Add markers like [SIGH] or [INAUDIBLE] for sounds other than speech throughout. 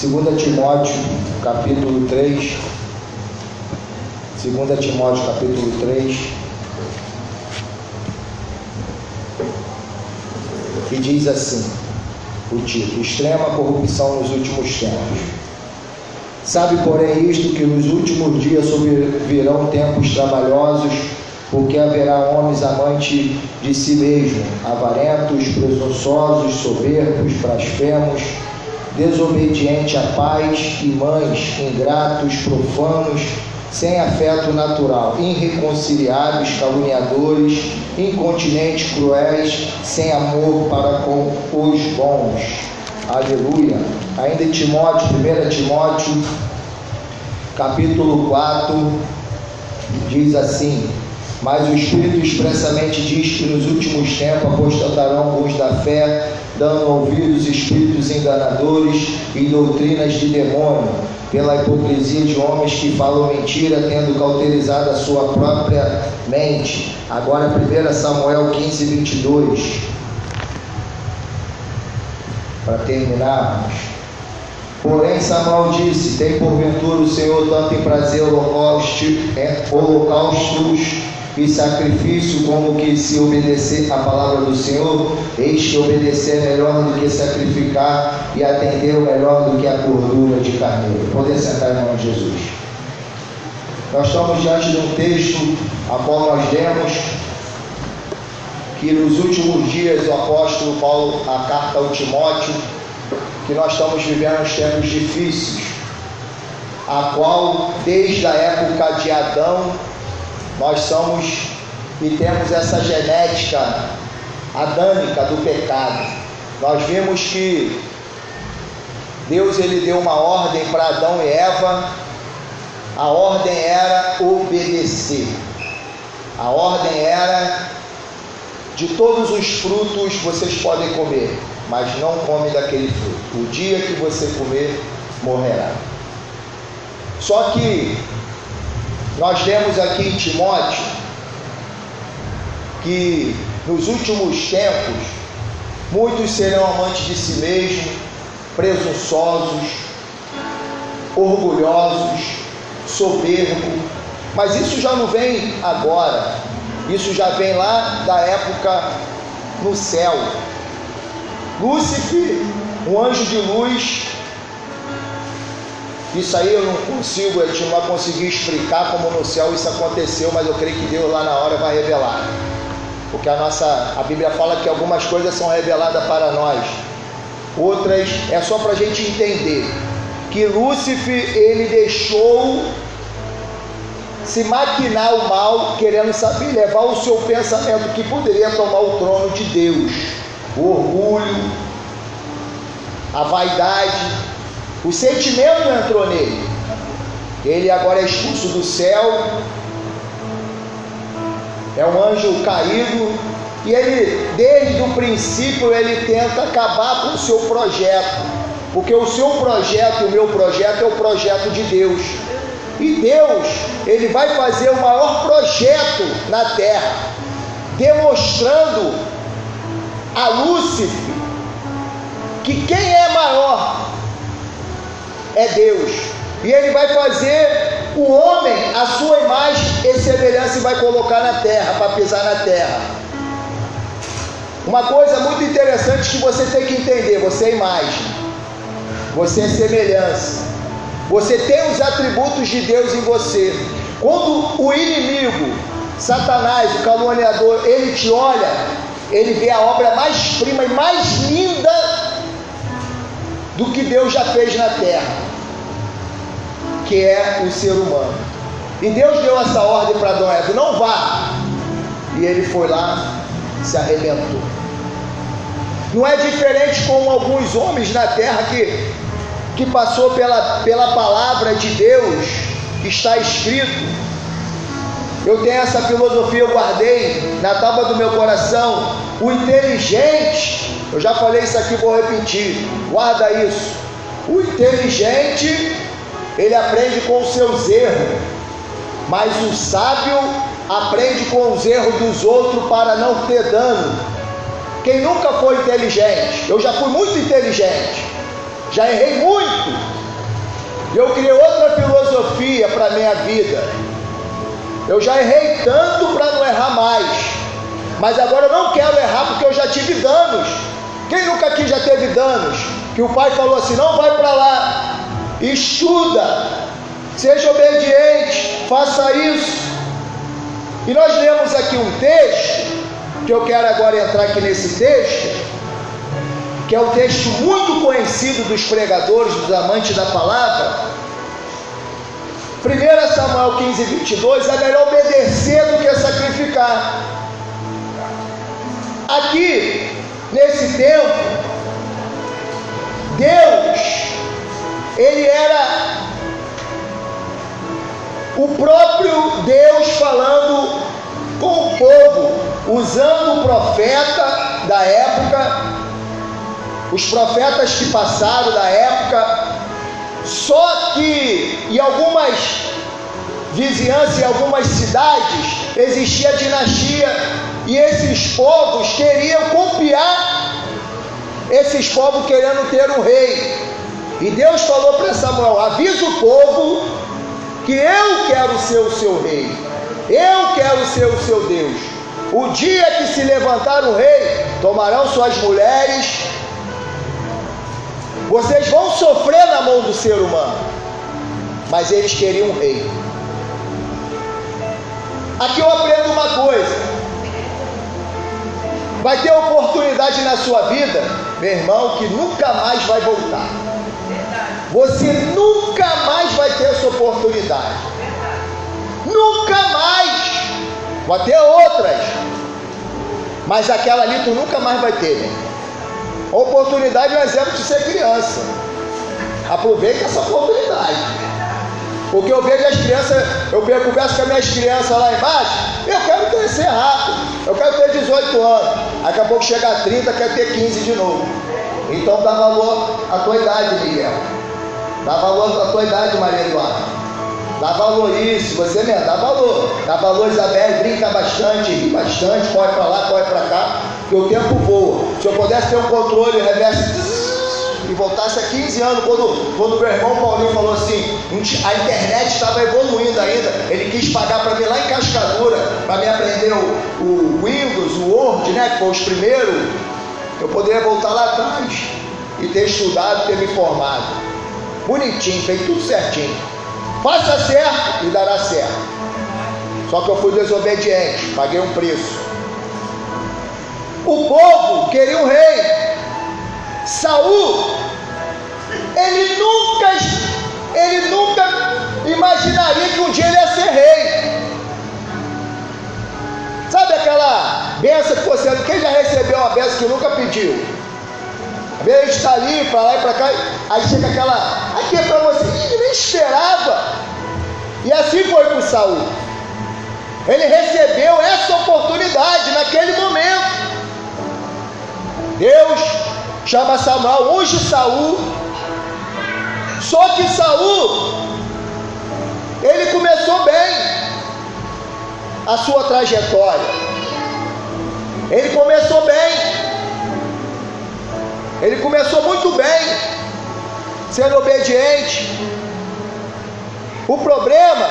2 Timóteo, capítulo 3. 2 Timóteo, capítulo 3. E diz assim: o título: Extrema corrupção nos últimos tempos. Sabe, porém, isto que nos últimos dias virão tempos trabalhosos, porque haverá homens amantes de si mesmo, avarentos, presunçosos, soberbos, blasfemos desobediente a pais e mães, ingratos, profanos, sem afeto natural, irreconciliáveis, caluniadores, incontinentes, cruéis, sem amor para com os bons. Aleluia. Ainda Timóteo, 1 Timóteo, capítulo 4, diz assim: Mas o Espírito expressamente diz que nos últimos tempos apostatarão alguns da fé dando ouvidos espíritos enganadores e doutrinas de demônio, pela hipocrisia de homens que falam mentira, tendo cauterizado a sua própria mente. Agora, 1 Samuel 15, 22. Para terminarmos. Porém, Samuel disse: Tem porventura o Senhor tanto em prazer holocaustos e sacrifício como que se obedecer a palavra do Senhor, eis que obedecer é melhor do que sacrificar e atender melhor do que a gordura de carneiro. Poder sentar em nome de Jesus. Nós estamos diante de um texto a qual nós lemos que nos últimos dias o apóstolo Paulo, a carta ao Timóteo, que nós estamos vivendo uns tempos difíceis, a qual desde a época de Adão nós somos e temos essa genética adâmica do pecado. Nós vimos que Deus ele deu uma ordem para Adão e Eva. A ordem era obedecer. A ordem era de todos os frutos vocês podem comer, mas não come daquele fruto. O dia que você comer, morrerá. Só que nós lemos aqui em Timóteo que nos últimos tempos muitos serão amantes de si mesmos, presunçosos, orgulhosos, soberbos, mas isso já não vem agora, isso já vem lá da época no céu. Lúcifer, um anjo de luz, isso aí eu não consigo, gente não vai conseguir explicar como no céu isso aconteceu, mas eu creio que Deus lá na hora vai revelar. Porque a nossa, a Bíblia fala que algumas coisas são reveladas para nós, outras é só para a gente entender que Lúcifer ele deixou se maquinar o mal, querendo saber levar o seu pensamento que poderia tomar o trono de Deus, o orgulho, a vaidade, o sentimento entrou nele. Ele agora é expulso do céu. É um anjo caído. E ele, desde o princípio, ele tenta acabar com o seu projeto. Porque o seu projeto o meu projeto é o projeto de Deus. E Deus, ele vai fazer o maior projeto na terra, demonstrando a Lúcifer que quem é maior é Deus. E ele vai fazer o homem a sua imagem e semelhança e vai colocar na terra, para pisar na terra. Uma coisa muito interessante que você tem que entender: você é imagem, você é semelhança, você tem os atributos de Deus em você. Quando o inimigo, Satanás, o caluniador, ele te olha, ele vê a obra mais prima e mais linda do que Deus já fez na terra que é o ser humano. E Deus deu essa ordem para Adão Eva: não vá. E ele foi lá, se arrebentou. Não é diferente com alguns homens na terra que, que passou pela, pela palavra de Deus, que está escrito. Eu tenho essa filosofia, eu guardei na tábua do meu coração. O inteligente, eu já falei isso aqui, vou repetir. Guarda isso. O inteligente ele aprende com os seus erros, mas o sábio aprende com os erros dos outros para não ter dano. Quem nunca foi inteligente, eu já fui muito inteligente, Já errei muito. Eu criei outra filosofia para a minha vida. Eu já errei tanto para não errar mais. Mas agora eu não quero errar porque eu já tive danos. Quem nunca aqui já teve danos? Que o pai falou assim: não vai para lá, estuda, seja obediente, faça isso. E nós lemos aqui um texto, que eu quero agora entrar aqui nesse texto, que é um texto muito conhecido dos pregadores, dos amantes da palavra. 1 Samuel 15, 22, é melhor obedecer do que sacrificar. Aqui, nesse tempo, Deus, Ele era o próprio Deus falando com o povo, usando o profeta da época, os profetas que passaram da época, só que em algumas vizinhanças, em algumas cidades, existia dinastia e esses povos queriam copiar esses povos querendo ter um rei. E Deus falou para Samuel: avisa o povo que eu quero ser o seu rei, eu quero ser o seu Deus. O dia que se levantar o rei, tomarão suas mulheres, vocês vão sofrer na mão do ser humano, mas eles queriam um rei. Aqui eu aprendo uma coisa: vai ter oportunidade na sua vida, meu irmão, que nunca mais vai voltar. Você nunca mais vai ter essa oportunidade. Nunca mais. Vai ter outras. Mas aquela ali tu nunca mais vai ter. Né? A oportunidade é um exemplo de ser criança. Aproveita essa oportunidade. Porque eu vejo as crianças, eu converso com as minhas crianças lá embaixo, eu quero crescer rápido, eu quero ter 18 anos, daqui a pouco chega a 30, quer ter 15 de novo. Então dá valor à tua idade, Miguel. Dá valor à tua idade, Maria Eduarda. Dá valor isso, você mesmo, dá valor. Dá valor, Isabel, brinca bastante, ri bastante, corre para lá, corre para cá, que o tempo voa. Se eu pudesse ter um controle reverso e voltasse a 15 anos, quando, quando meu irmão Paulinho falou assim, a internet estava evoluindo ainda, ele quis pagar para mim lá em Cascadura, para me aprender o, o Windows, o Word, né, que foi os primeiros, eu poderia voltar lá atrás e ter estudado, ter me formado bonitinho, fez tudo certinho. Faça certo e dará certo. Só que eu fui desobediente, paguei um preço. O povo queria um rei. Saul, ele nunca, ele nunca imaginaria que um dia ele ia ser rei. Sabe aquela benção que você, quem já recebeu uma benção que nunca pediu? Gente está ali, para lá e para cá, aí chega aquela, aqui é para você, ele nem esperava. E assim foi com Saul. Ele recebeu essa oportunidade naquele momento. Deus chama Samuel, unge Saul. Só que Saul, ele começou bem a sua trajetória. Ele começou bem. Ele começou muito bem, sendo obediente. O problema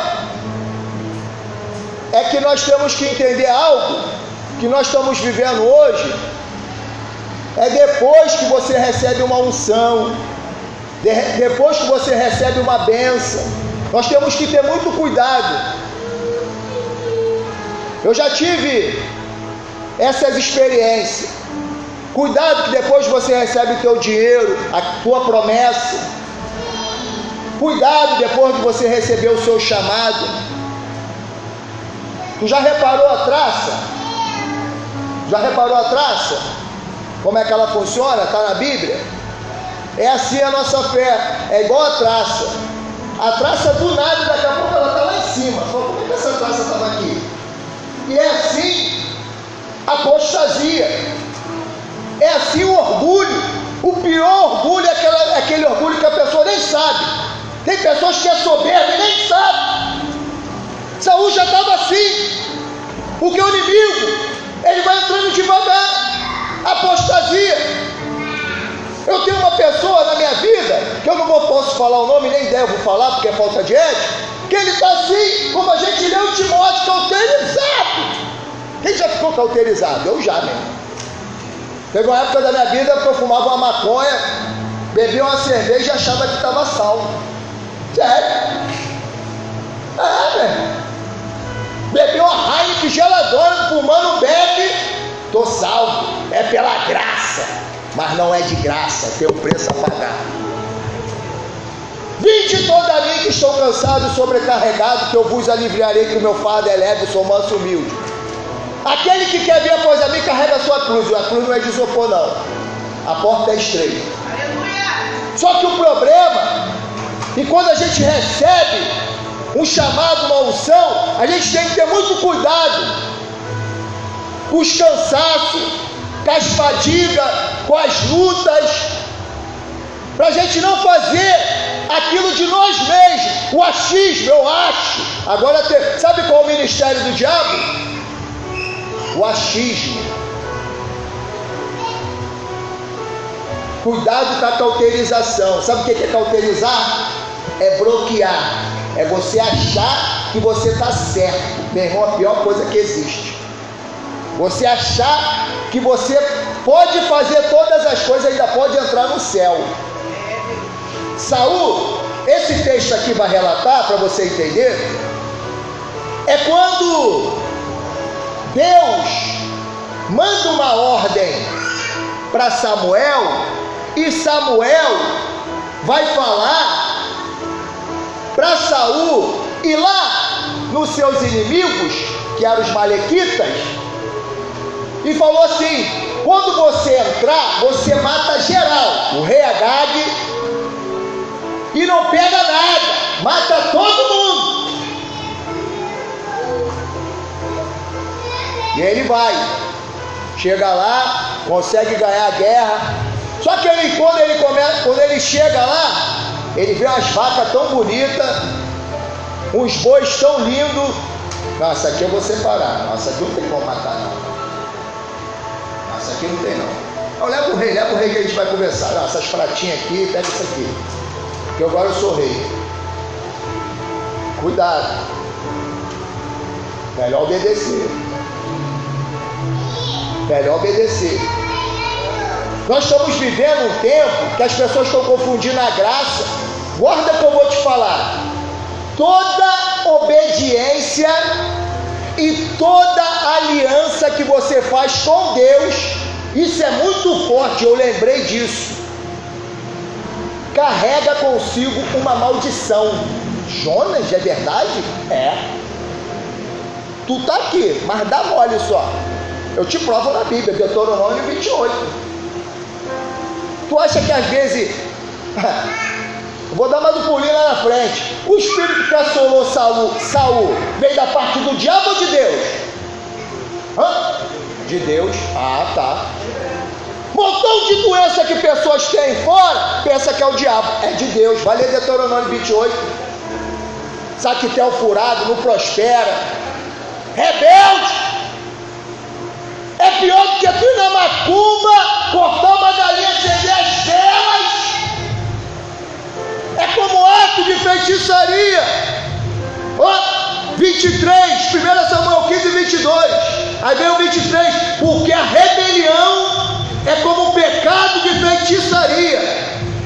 é que nós temos que entender algo que nós estamos vivendo hoje. É depois que você recebe uma unção, depois que você recebe uma benção. Nós temos que ter muito cuidado. Eu já tive essas experiências. Cuidado que depois você recebe o teu dinheiro, a tua promessa. Cuidado depois que você receber o seu chamado. Tu já reparou a traça? Já reparou a traça? Como é que ela funciona? Está na Bíblia? É assim a nossa fé. É igual a traça. A traça do nada, daqui a pouco ela está lá em cima. Só como é que essa traça estava aqui? E é assim a apostasia. É assim o orgulho. O pior orgulho é, aquela, é aquele orgulho que a pessoa nem sabe. Tem pessoas que é soberba e nem sabe. Saúl já estava assim. Porque o inimigo, ele vai entrando devagar. Apostasia. Eu tenho uma pessoa na minha vida falar o nome, nem devo falar porque é falta de ética, que ele está assim, como a gente leu Timóteo, cauterizado. Quem já ficou cauterizado? Eu já mesmo. Teve uma época da minha vida que eu fumava uma maconha, bebia uma cerveja e achava que estava salvo. Sério. É, velho. Bebi uma Heineken geladona, fumando bebe, tô salvo. É pela graça. Mas não é de graça, tem um preço a pagar. Vinde toda mim que estou cansado e sobrecarregado, que eu vos aliviarei, que o meu fardo é leve, sou manso humilde. Aquele que quer vir após a mim, carrega a sua cruz. A cruz não é de isopor, não. A porta é estreita. Só que o problema, e quando a gente recebe um chamado, uma unção, a gente tem que ter muito cuidado com os cansaços, com as fadigas, com as lutas, para a gente não fazer aquilo de nós mesmos, o achismo, eu acho. Agora, sabe qual é o ministério do diabo? O achismo. Cuidado com a cauterização. Sabe o que é cauterizar? É bloquear. É você achar que você está certo. Meu irmão, a pior coisa que existe. Você achar que você pode fazer todas as coisas e ainda pode entrar no céu. Saul, esse texto aqui vai relatar para você entender, é quando Deus manda uma ordem para Samuel e Samuel vai falar para Saul e lá nos seus inimigos, que eram os malequitas, e falou assim: quando você entrar, você mata geral, o rei Agag, e não pega nada, mata todo mundo. E ele vai, chega lá, consegue ganhar a guerra. Só que ele, quando ele começa, quando ele chega lá, ele vê umas vacas tão bonitas, uns bois tão lindos. Nossa, aqui eu vou separar. Nossa, aqui não tem como matar, não. Nossa, aqui não tem, não. Eu levo o rei, leva o rei que a gente vai conversar. Nossa, essas pratinhas aqui, pega isso aqui. Que agora eu sou rei. Cuidado. Melhor obedecer. Melhor obedecer. Nós estamos vivendo um tempo que as pessoas estão confundindo a graça. Guarda que eu vou te falar. Toda obediência e toda aliança que você faz com Deus, isso é muito forte, eu lembrei disso. Carrega consigo uma maldição. Jonas, é verdade? É. Tu tá aqui, mas dá mole só. Eu te provo na Bíblia, Deuteronômio 28. Tu acha que às vezes. [LAUGHS] Vou dar mais um pulinho lá na frente. O espírito que assolou Saul, Saul veio da parte do diabo ou de Deus? Hã? De Deus. Ah, tá. Montão de doença que pessoas têm fora, pensa que é o diabo. É de Deus. Vai ler Deuteronômio 28. Saquitel furado, não prospera. Rebelde. É pior do que tu ir na macumba, cortar uma galinha, acender as velas. É como ato de feitiçaria. Ó, 23, 1 Samuel 15, 22. Aí vem o 23, porque a rebelião é como pecado de feitiçaria,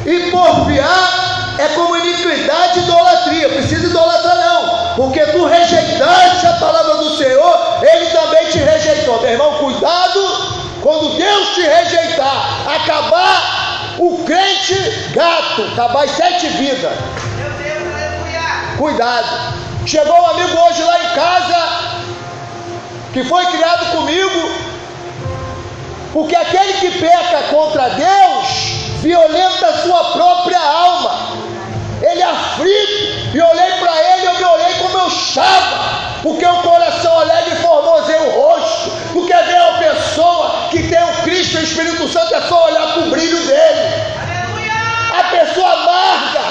e porfiar é como iniquidade e idolatria. Precisa idolatrar não, porque tu rejeitaste a palavra do Senhor, Meu irmão, cuidado quando Deus te rejeitar, acabar o crente gato, acabar as sete vidas. Cuidado. Chegou um amigo hoje lá em casa, que foi criado comigo, porque aquele que peca contra Deus, violenta a sua própria alma. Ele é aflito, e olhei para ele, eu me olhei como eu estava porque o coração alegre formoseia o rosto. Quer ver uma pessoa que tem o Cristo e o Espírito Santo, é só olhar para o brilho dele. A pessoa amarga,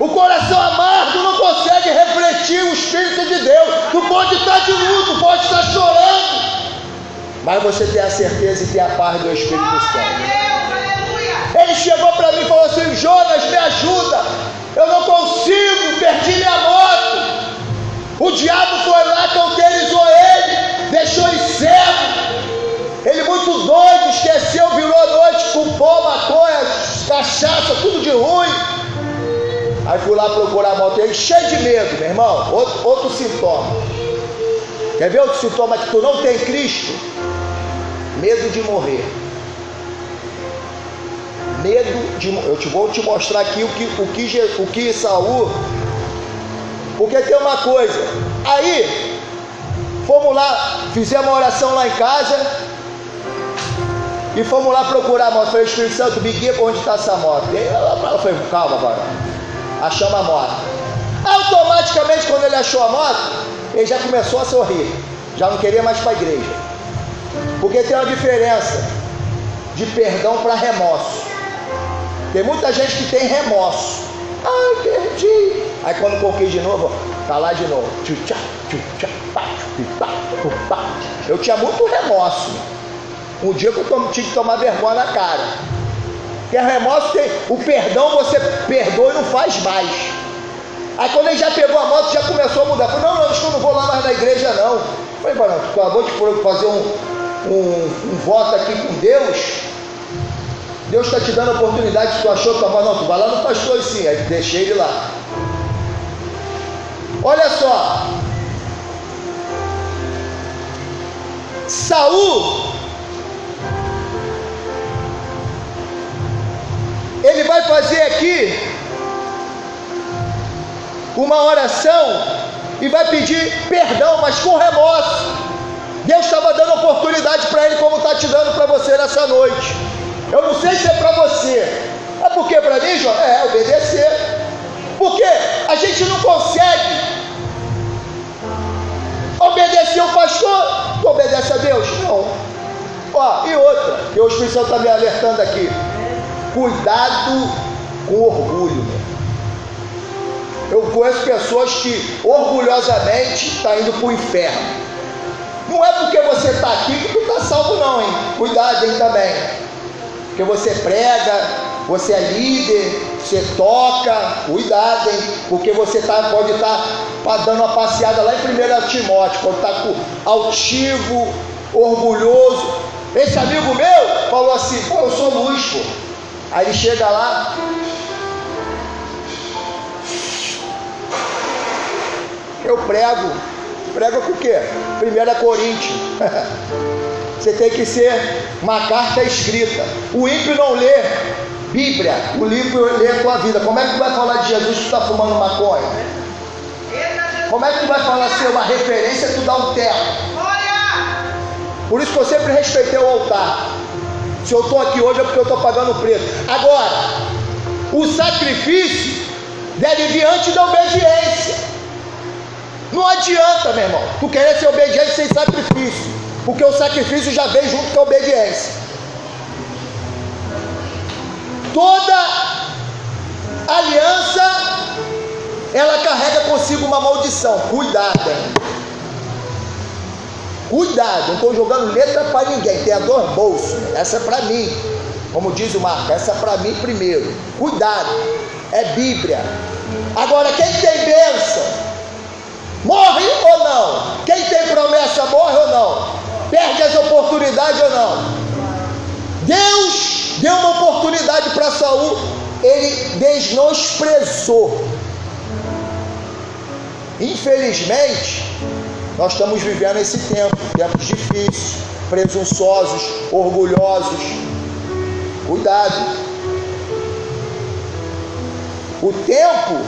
o coração amargo não consegue refletir o Espírito de Deus. Tu pode estar de luto, pode estar chorando, mas você tem a certeza e tem a paz do Espírito Santo. Ele chegou para mim e falou assim: Jonas, me ajuda. O diabo foi lá, cauterizou ele, deixou ele cego. Ele muito doido, esqueceu, virou a noite, culpou, maconha, cachaça, tudo de ruim. Aí fui lá procurar a moto ele, cheio de medo, meu irmão. Outro, outro sintoma. Quer ver outro sintoma que tu não tem Cristo? Medo de morrer. Medo de Eu te vou te mostrar aqui o que, o que, o que Saul. Porque tem uma coisa. Aí, fomos lá, fizemos uma oração lá em casa. E fomos lá procurar a moto. Falei, Espírito Santo, me guia para onde está essa moto. E aí ela falou, calma, agora. Achamos a moto. Automaticamente, quando ele achou a moto, ele já começou a sorrir. Já não queria mais para a igreja. Porque tem uma diferença de perdão para remorso. Tem muita gente que tem remorso. Ai, perdi. Aí quando conquista de novo, tá lá de novo. Eu tinha muito remorso. Um dia que eu tinha que tomar vergonha na cara. Porque remorso tem. O perdão você perdoa e não faz mais. Aí quando ele já pegou a moto, já começou a mudar. Falei, não, não, eu não vou lá mais na igreja não. Falei, não, tu acabou de fazer um, um, um voto aqui com Deus. Deus está te dando a oportunidade, tu achou que estava, não, tu vai lá no pastor sim, aí deixei ele lá. Olha só. Saul ele vai fazer aqui uma oração e vai pedir perdão, mas com remorso. Deus estava dando oportunidade para ele, como está te dando para você nessa noite. Eu não sei se é para você, é porque para mim, João, é obedecer. Porque a gente não consegue obedecer o pastor. Tu obedece a Deus? Não. Ó, e outra, que o Espírito Santo está me alertando aqui. Cuidado com orgulho. Eu conheço pessoas que orgulhosamente estão tá indo para o inferno. Não é porque você está aqui que tu está salvo, não, hein? Cuidado, hein, também. Porque você prega, você é líder, você toca, cuidado, hein? Porque você tá, pode estar tá, dando uma passeada lá em 1 Timóteo, pode estar tá altivo, orgulhoso. Esse amigo meu falou assim: pô, eu sou luz, pô. Aí ele chega lá. Eu prego. Prego com o quê? 1 Coríntios. [LAUGHS] Você tem que ser uma carta escrita. O ímpio não lê Bíblia, o livro lê a tua vida. Como é que tu vai falar de Jesus tu está fumando maconha? Como é que tu vai falar ser uma referência tu dá um terra? Por isso que eu sempre respeitei o altar. Se eu estou aqui hoje é porque eu estou pagando o preço. Agora, o sacrifício deve vir antes da obediência. Não adianta, meu irmão, tu querer ser obediente sem sacrifício, porque o sacrifício já vem junto com a obediência. Toda aliança ela carrega consigo uma maldição. Cuidado. Cuidado, não estou jogando letra para ninguém, tem a dor bolso, essa é para mim. Como diz o Marco, essa é para mim primeiro. Cuidado, é Bíblia. Agora, quem tem bênção, morre ou não? Quem tem promessa, morre ou não? Perde as oportunidades ou não? Deus deu uma oportunidade para Saul, ele desnosprezou. Infelizmente, nós estamos vivendo esse tempo, tempos difíceis, presunçosos, orgulhosos. Cuidado. O tempo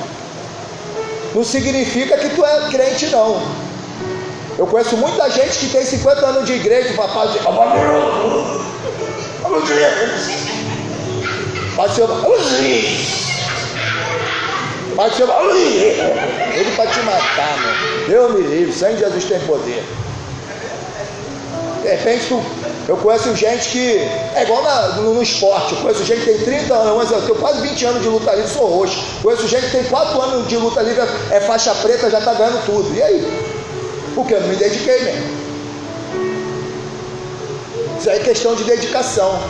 não significa que tu é crente, não. Eu conheço muita gente que tem 50 anos de igreja e fala, Pai, Pai, ele para te matar, meu. Deus me livre, sangue de Jesus tem poder. De repente, eu conheço gente que é igual na, no, no, esporte. Eu conheço gente que tem 30 anos, eu tenho quase 20 anos de luta livre, sou roxo. Conheço gente que tem 4 anos de luta livre, é faixa preta, já está ganhando tudo. E aí? Porque eu não me dediquei mesmo. Isso é questão de dedicação.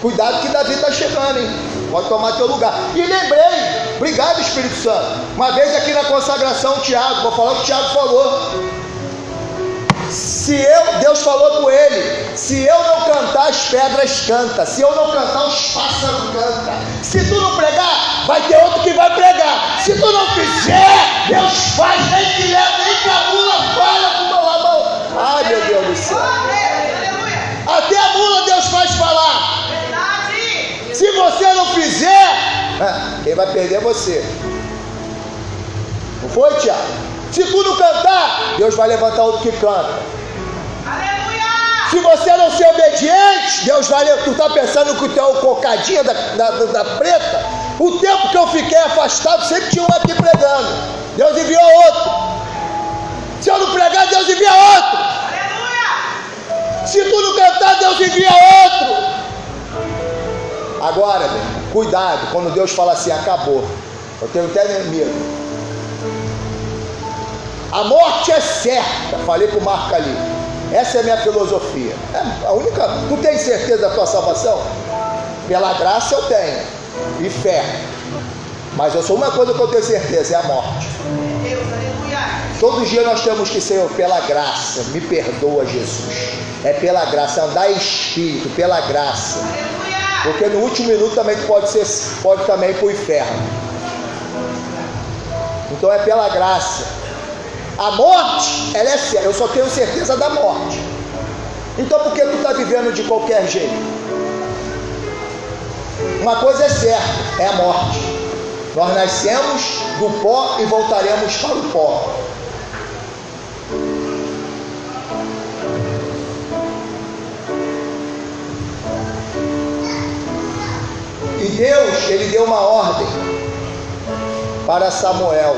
Cuidado que Davi está chegando, hein? pode tomar teu lugar. E lembrei, obrigado Espírito Santo. Uma vez aqui na consagração, Tiago, vou falar o que o Tiago falou. Se eu, Deus falou com ele, se eu não cantar, as pedras cantam. Se eu não cantar, os pássaros cantam. Se tu não pregar, vai ter outro que vai pregar. Se tu não fizer, Deus faz, nem que leve, nem mula fala com. Ai meu Deus do céu. Até a mula Deus faz falar. Se você não fizer, quem vai perder é você. Não foi, Tiago? Se tu não cantar, Deus vai levantar outro que canta. Se você não ser obediente, Deus vai. Tu está pensando que tu é o cocadinha da, da, da, preta? O tempo que eu fiquei afastado, sempre tinha um aqui pregando. Deus enviou outro. Se eu não pregar, Deus envia outro. Se tu não cantar, Deus envia outro. Agora, cuidado, quando Deus fala assim, acabou. Eu tenho até medo. A morte é certa. Falei para o Marco ali. Essa é a minha filosofia. É a única. Tu tem certeza da tua salvação? Pela graça eu tenho. E fé. Mas eu sou uma coisa que eu tenho certeza, é a morte. Todos os dias nós temos que ser pela graça. Me perdoa, Jesus. É pela graça, andar em espírito, pela graça. Porque no último minuto também pode ser, pode também ir para o inferno. Então é pela graça. A morte, ela é séria. Eu só tenho certeza da morte. Então por que tu está vivendo de qualquer jeito? Uma coisa é certa, é a morte. Nós nascemos do pó e voltaremos para o pó. Deus, ele deu uma ordem para Samuel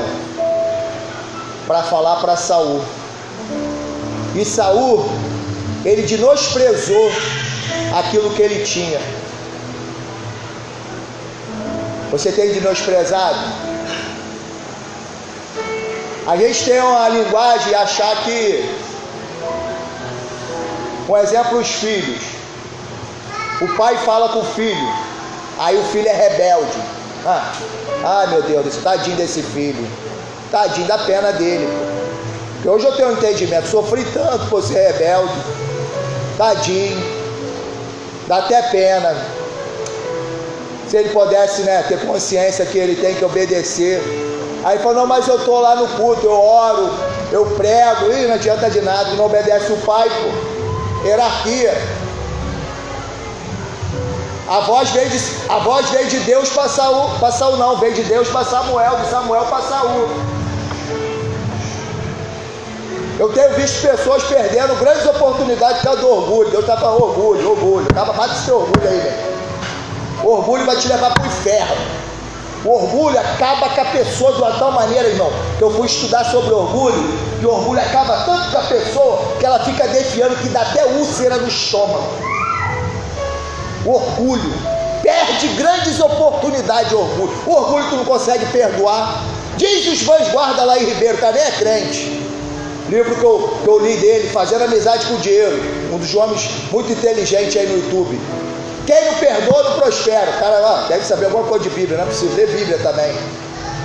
para falar para Saul. E Saul, ele dinosprezou aquilo que ele tinha. Você tem dinosprezado? A gente tem uma linguagem de achar que, um exemplo, os filhos. O pai fala com o filho, aí o filho é rebelde. Ah, ah meu Deus, tadinho desse filho. Tadinho da pena dele. Porque hoje eu tenho um entendimento, sofri tanto por ser rebelde. Tadinho. Dá até pena. Se ele pudesse né, ter consciência que ele tem que obedecer. Aí falou, não, mas eu estou lá no culto, eu oro, eu prego, e não adianta de nada, não obedece o pai, pô. Hierarquia. A voz veio de, a voz veio de Deus para Saul, para Saul não, veio de Deus para Samuel, de Samuel para Saul. Eu tenho visto pessoas perdendo grandes oportunidades por causa do orgulho. Deus está falando orgulho, orgulho. Acaba, bate esse orgulho aí, velho. O orgulho vai te levar para o inferno. O orgulho acaba com a pessoa de uma tal maneira, irmão, que eu fui estudar sobre orgulho, que o orgulho acaba tanto com a pessoa que ela fica defiando que dá até úlcera no estômago. O orgulho perde grandes oportunidades de orgulho. O orgulho tu não consegue perdoar. Diz os fãs guarda lá em Ribeiro, tá nem é crente livro que eu, que eu li dele, Fazendo Amizade com o Dinheiro, um dos homens muito inteligentes aí no YouTube. Quem não perdoa não prospera. O cara lá deve saber alguma coisa de Bíblia, não é preciso ler Bíblia também.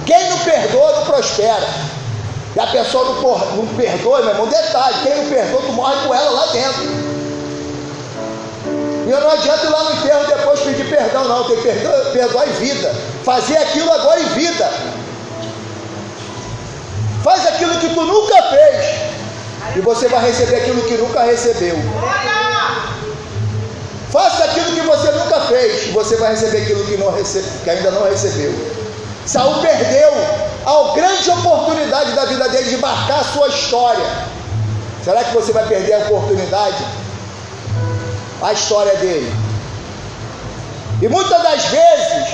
Quem não perdoa não prospera. E a pessoa não, não perdoa, meu irmão, detalhe, quem não perdoa, tu morre com ela lá dentro. E eu não adianta ir lá no enterro depois pedir perdão, não, tem que perdoar, perdoar em vida. Fazer aquilo agora em vida. Faz aquilo que tu nunca fez. E você vai receber aquilo que nunca recebeu. Faça aquilo que você nunca fez. E você vai receber aquilo que, não recebe, que ainda não recebeu. Saul perdeu a grande oportunidade da vida dele de marcar a sua história. Será que você vai perder a oportunidade? A história dele. E muitas das vezes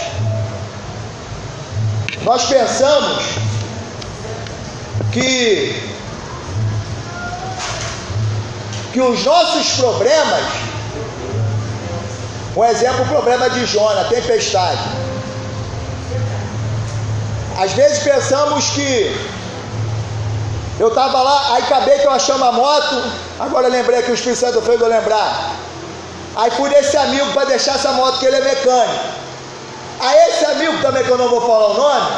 nós pensamos que que os nossos problemas, um exemplo, o problema de Jona, tempestade. Às vezes pensamos que eu estava lá, aí acabei que eu achei uma moto, agora lembrei que o Espírito Santo fez eu lembrar. Aí fui nesse amigo para deixar essa moto, que ele é mecânico. Aí esse amigo também, que eu não vou falar o nome,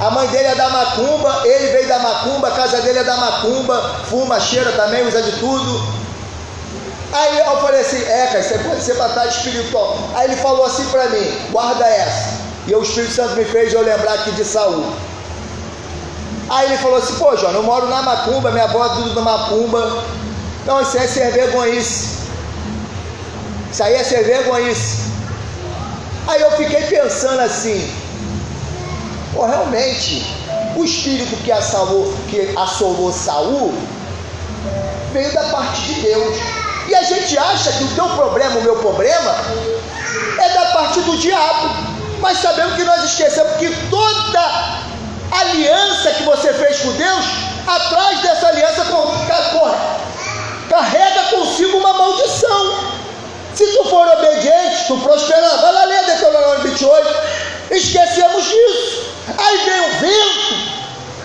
a mãe dele é da macumba, ele veio da macumba, a casa dele é da macumba, fuma, cheira também, usa de tudo. Aí eu falei assim, é, cara, isso pode ser batalha espiritual. Aí ele falou assim para mim, guarda essa. E o Espírito Santo me fez eu lembrar aqui de Saul. Aí ele falou assim, pô, João, eu moro na macumba, minha avó é tudo na macumba. Não, isso é ser vergonhice. Isso aí é ser vergonhice. Aí eu fiquei pensando assim, pô, realmente, o espírito que assolou, que assolou Saul veio da parte de Deus. E a gente acha que o teu problema, o meu problema, é da parte do diabo. Mas sabemos que nós esquecemos que toda aliança que você fez com Deus, atrás dessa aliança carrega consigo uma maldição. Se tu for obediente, tu prosperará. Vai lá ler Deuteronômio 28. Esquecemos disso. Aí vem o vento.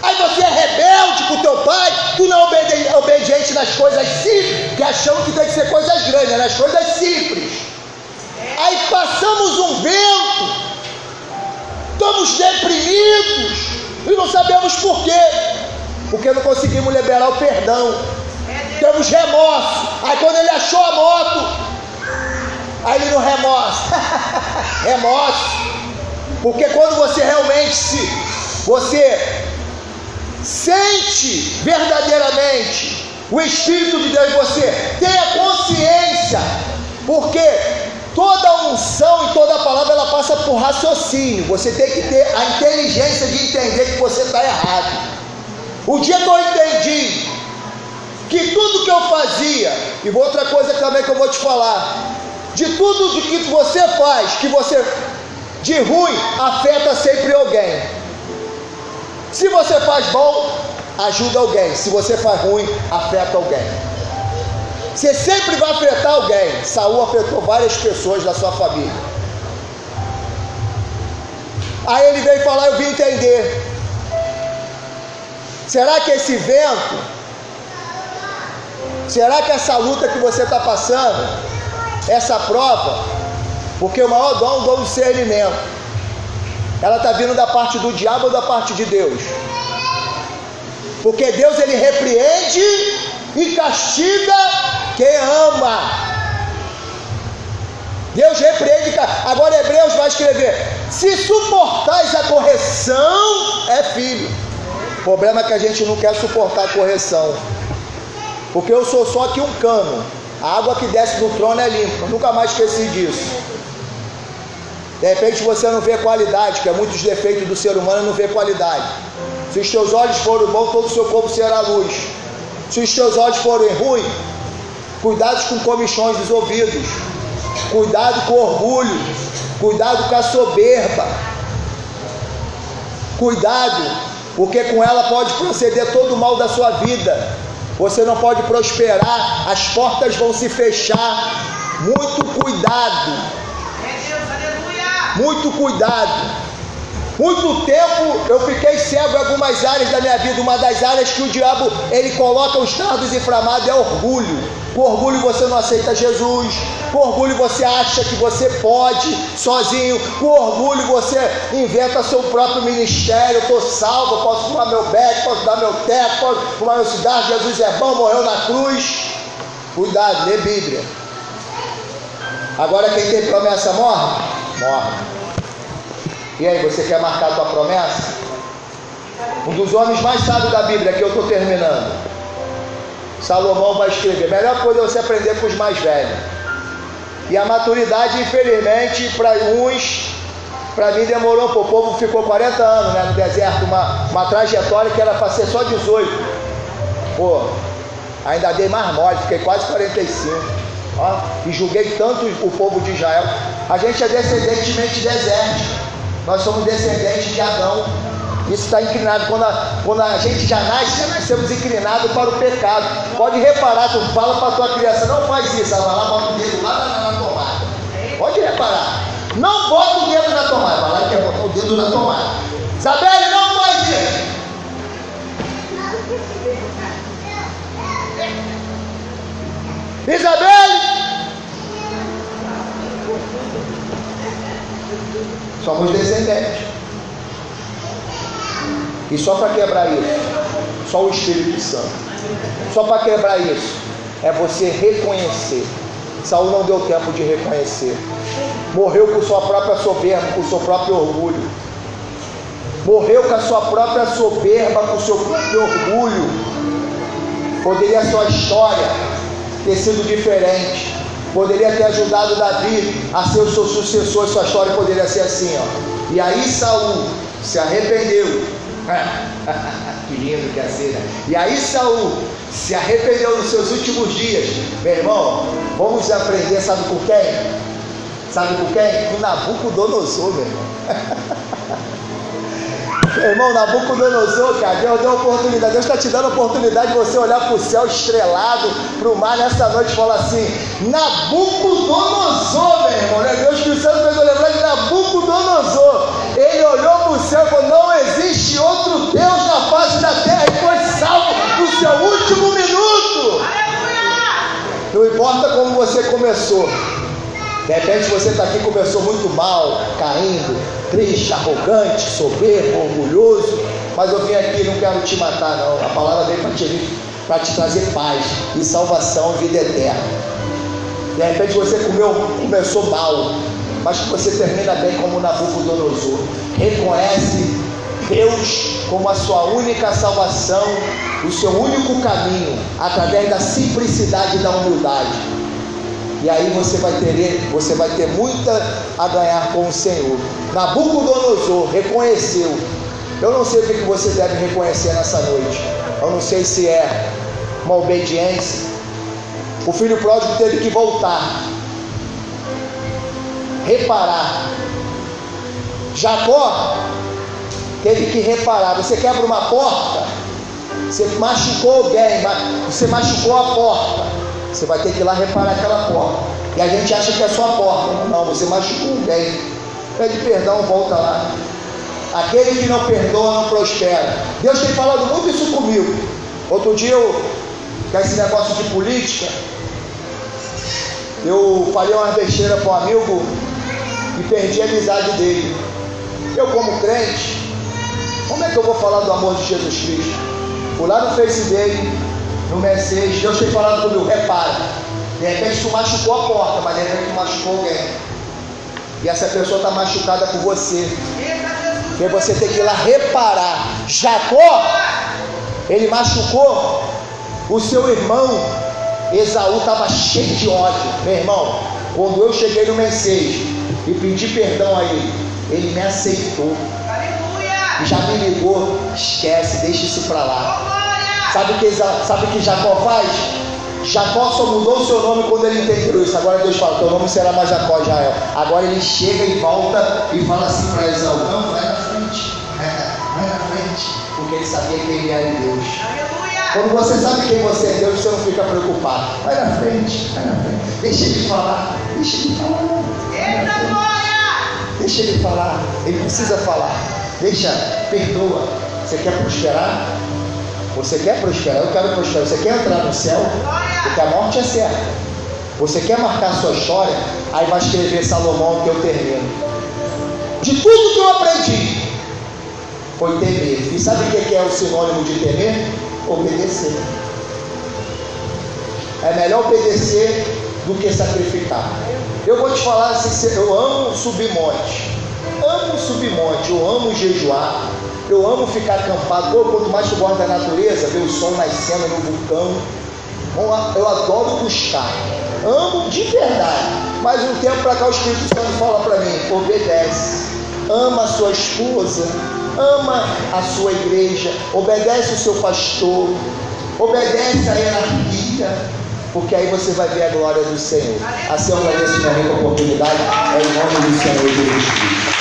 Aí você é rebelde com teu pai, tu não é obediente nas coisas simples, que achamos que tem que ser coisas grandes, nas coisas simples. Aí passamos um vento, estamos deprimidos e não sabemos por quê, porque não conseguimos liberar o perdão. Temos remorso. Aí quando ele achou a moto, Aí ele não remorso. [LAUGHS] remorso. Porque quando você realmente se você sente verdadeiramente o Espírito de Deus você, tenha consciência, porque toda unção e toda palavra ela passa por raciocínio. Você tem que ter a inteligência de entender que você está errado. O dia que eu entendi que tudo que eu fazia, e outra coisa também que eu vou te falar, de tudo de que você faz, que você de ruim, afeta sempre alguém. Se você faz bom, ajuda alguém. Se você faz ruim, afeta alguém. Você sempre vai afetar alguém. Saul afetou várias pessoas da sua família. Aí ele veio falar, eu vim entender. Será que esse vento, será que essa luta que você está passando, essa prova, porque o maior dom é o dom do discernimento. Ela está vindo da parte do diabo ou da parte de Deus? Porque Deus ele repreende e castiga quem ama. Deus repreende. Agora Hebreus vai escrever: se suportais a correção, é filho. O problema é que a gente não quer suportar a correção. Porque eu sou só aqui um cano. A água que desce do trono é limpa. Nunca mais esqueci disso. De repente você não vê qualidade, que é muitos defeitos do ser humano não vê qualidade. Se os teus olhos forem bons, todo o seu corpo será luz. Se os teus olhos forem ruins, cuidado com comichões dos ouvidos. Cuidado com orgulho. Cuidado com a soberba. Cuidado, porque com ela pode proceder todo o mal da sua vida você não pode prosperar, as portas vão se fechar. Muito cuidado. Muito cuidado. Muito tempo eu fiquei cego em algumas áreas da minha vida. Uma das áreas que o diabo ele coloca os dardos inflamados é orgulho. Com orgulho você não aceita Jesus. Com orgulho você acha que você pode sozinho. Com orgulho você inventa seu próprio ministério. Estou salvo, posso fumar meu beck, posso dar meu teto, posso fumar meu cigarro. Jesus é bom, morreu na cruz. Cuidado, lê Bíblia. Agora quem tem promessa morre? Morre. E aí, você quer marcar a tua promessa? Um dos homens mais sábios da Bíblia, que eu estou terminando. Salomão vai escrever. Melhor coisa é você aprender com os mais velhos. E a maturidade, infelizmente, para uns, para mim demorou um pouco. O povo ficou 40 anos né, no deserto, uma, uma trajetória que era para ser só 18. Pô, ainda dei mais mole, fiquei quase 45. Ó, e julguei tanto o povo de Israel. A gente é descendentemente desértico. Nós somos descendentes de Adão. Isso está inclinado. Quando a, quando a gente já nasce, já nascemos inclinados para o pecado. Pode reparar, tu fala para a tua criança, não faz isso, ela vai lá, bota o dedo lá na, na tomada. Pode reparar. Não bota o dedo na tomada. Vai lá e quer botar o dedo na tomada. Isabelle, não faz isso. Isabelle! Somos descendentes. E só para quebrar isso, só o Espírito Santo. Só para quebrar isso, é você reconhecer. Saul não deu tempo de reconhecer. Morreu com sua própria soberba, com seu próprio orgulho. Morreu com a sua própria soberba, com seu próprio orgulho. Poderia a sua história ter sido diferente. Poderia ter ajudado Davi a ser o seu sucessor. Sua história poderia ser assim, ó. E aí Saul se arrependeu. [LAUGHS] que lindo que é assim, né? E aí Saul se arrependeu nos seus últimos dias. Meu irmão, vamos aprender, sabe por quem? Sabe por quem? Com Nabucodonosor, meu irmão. [LAUGHS] Meu irmão, Nabucodonosor, cara, Deus deu oportunidade. Deus está te dando a oportunidade de você olhar para o céu estrelado, para o mar nessa noite e falar assim: Nabucodonosor, meu irmão. Né? Deus que o Santo fez eu lembrar de Nabucodonosor. Ele olhou para o céu e falou: Não existe outro Deus na face da terra. E foi salvo no seu último minuto. Não importa como você começou. De repente você está aqui começou muito mal, caindo, triste, arrogante, soberbo, orgulhoso. Mas eu vim aqui não quero te matar, não. A palavra veio para te, te trazer paz e salvação vida eterna. De repente você comeu, começou mal, mas que você termina bem como Nabucodonosor. Reconhece Deus como a sua única salvação, o seu único caminho, através da simplicidade e da humildade. E aí você vai ter, você vai ter muita a ganhar com o Senhor. Nabucodonosor reconheceu. Eu não sei o que você deve reconhecer nessa noite. Eu não sei se é uma obediência. O filho pródigo teve que voltar, reparar. Jacó teve que reparar. Você quebra uma porta, você machucou alguém, você machucou a porta. Você vai ter que ir lá reparar aquela porta. E a gente acha que é só a porta. Não, você machucou alguém. Pede perdão, volta lá. Aquele que não perdoa não prospera. Deus tem falado muito isso comigo. Outro dia, eu, com esse negócio de política, eu falei uma besteira para um amigo e perdi a amizade dele. Eu, como crente, como é que eu vou falar do amor de Jesus Cristo? Fui lá no Face dele, no Mercedes, Deus tem falado comigo, repara. De repente tu machucou a porta, mas de repente tu machucou alguém. E essa pessoa está machucada por você. E você tem que ir lá reparar. Jacó, ele machucou o seu irmão. Esaú estava cheio de ódio. Meu irmão, quando eu cheguei no Mercedes e pedi perdão a ele, ele me aceitou. E já me ligou, esquece, deixa isso para lá. Sabe o que, sabe que Jacó faz? Jacó só mudou o seu nome quando ele entendeu isso. Agora Deus fala: teu nome será mais Jacó, Israel. Agora ele chega e volta e fala assim para Esaú: não, vai na frente, vai na frente, porque ele sabia quem ele era em Deus. Quando você sabe quem você é Deus, você não fica preocupado. Vai na frente, vai na frente. Deixa ele falar, deixa ele falar. Eita glória! Deixa ele falar, ele precisa falar. Deixa, perdoa. Você quer prosperar? Você quer prosperar? Eu quero prosperar. Você quer entrar no céu? Porque a morte é certa. Você quer marcar sua história? Aí vai escrever Salomão que eu termino. De tudo que eu aprendi, foi temer. E sabe o que é o sinônimo de temer? Obedecer. É melhor obedecer do que sacrificar. Eu vou te falar assim, eu amo subir monte. Amo subir monte, eu amo jejuar. Eu amo ficar acampado. Pô, quanto mais tu gosta da natureza, ver o sol nascendo no vulcão. Eu adoro buscar. Amo de verdade. Mas um tempo para cá o Espírito Santo fala para mim: obedece. Ama a sua esposa. Ama a sua igreja. Obedece o seu pastor. Obedece a hierarquia. Porque aí você vai ver a glória do Senhor. Assim eu agradeço minha oportunidade. É em nome do Senhor Jesus Cristo.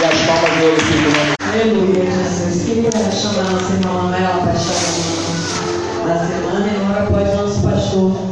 E as palmas de ouro ficam Aleluia, Jesus. Queria chamar nossa irmã Manuela estar da semana e agora pode nosso pastor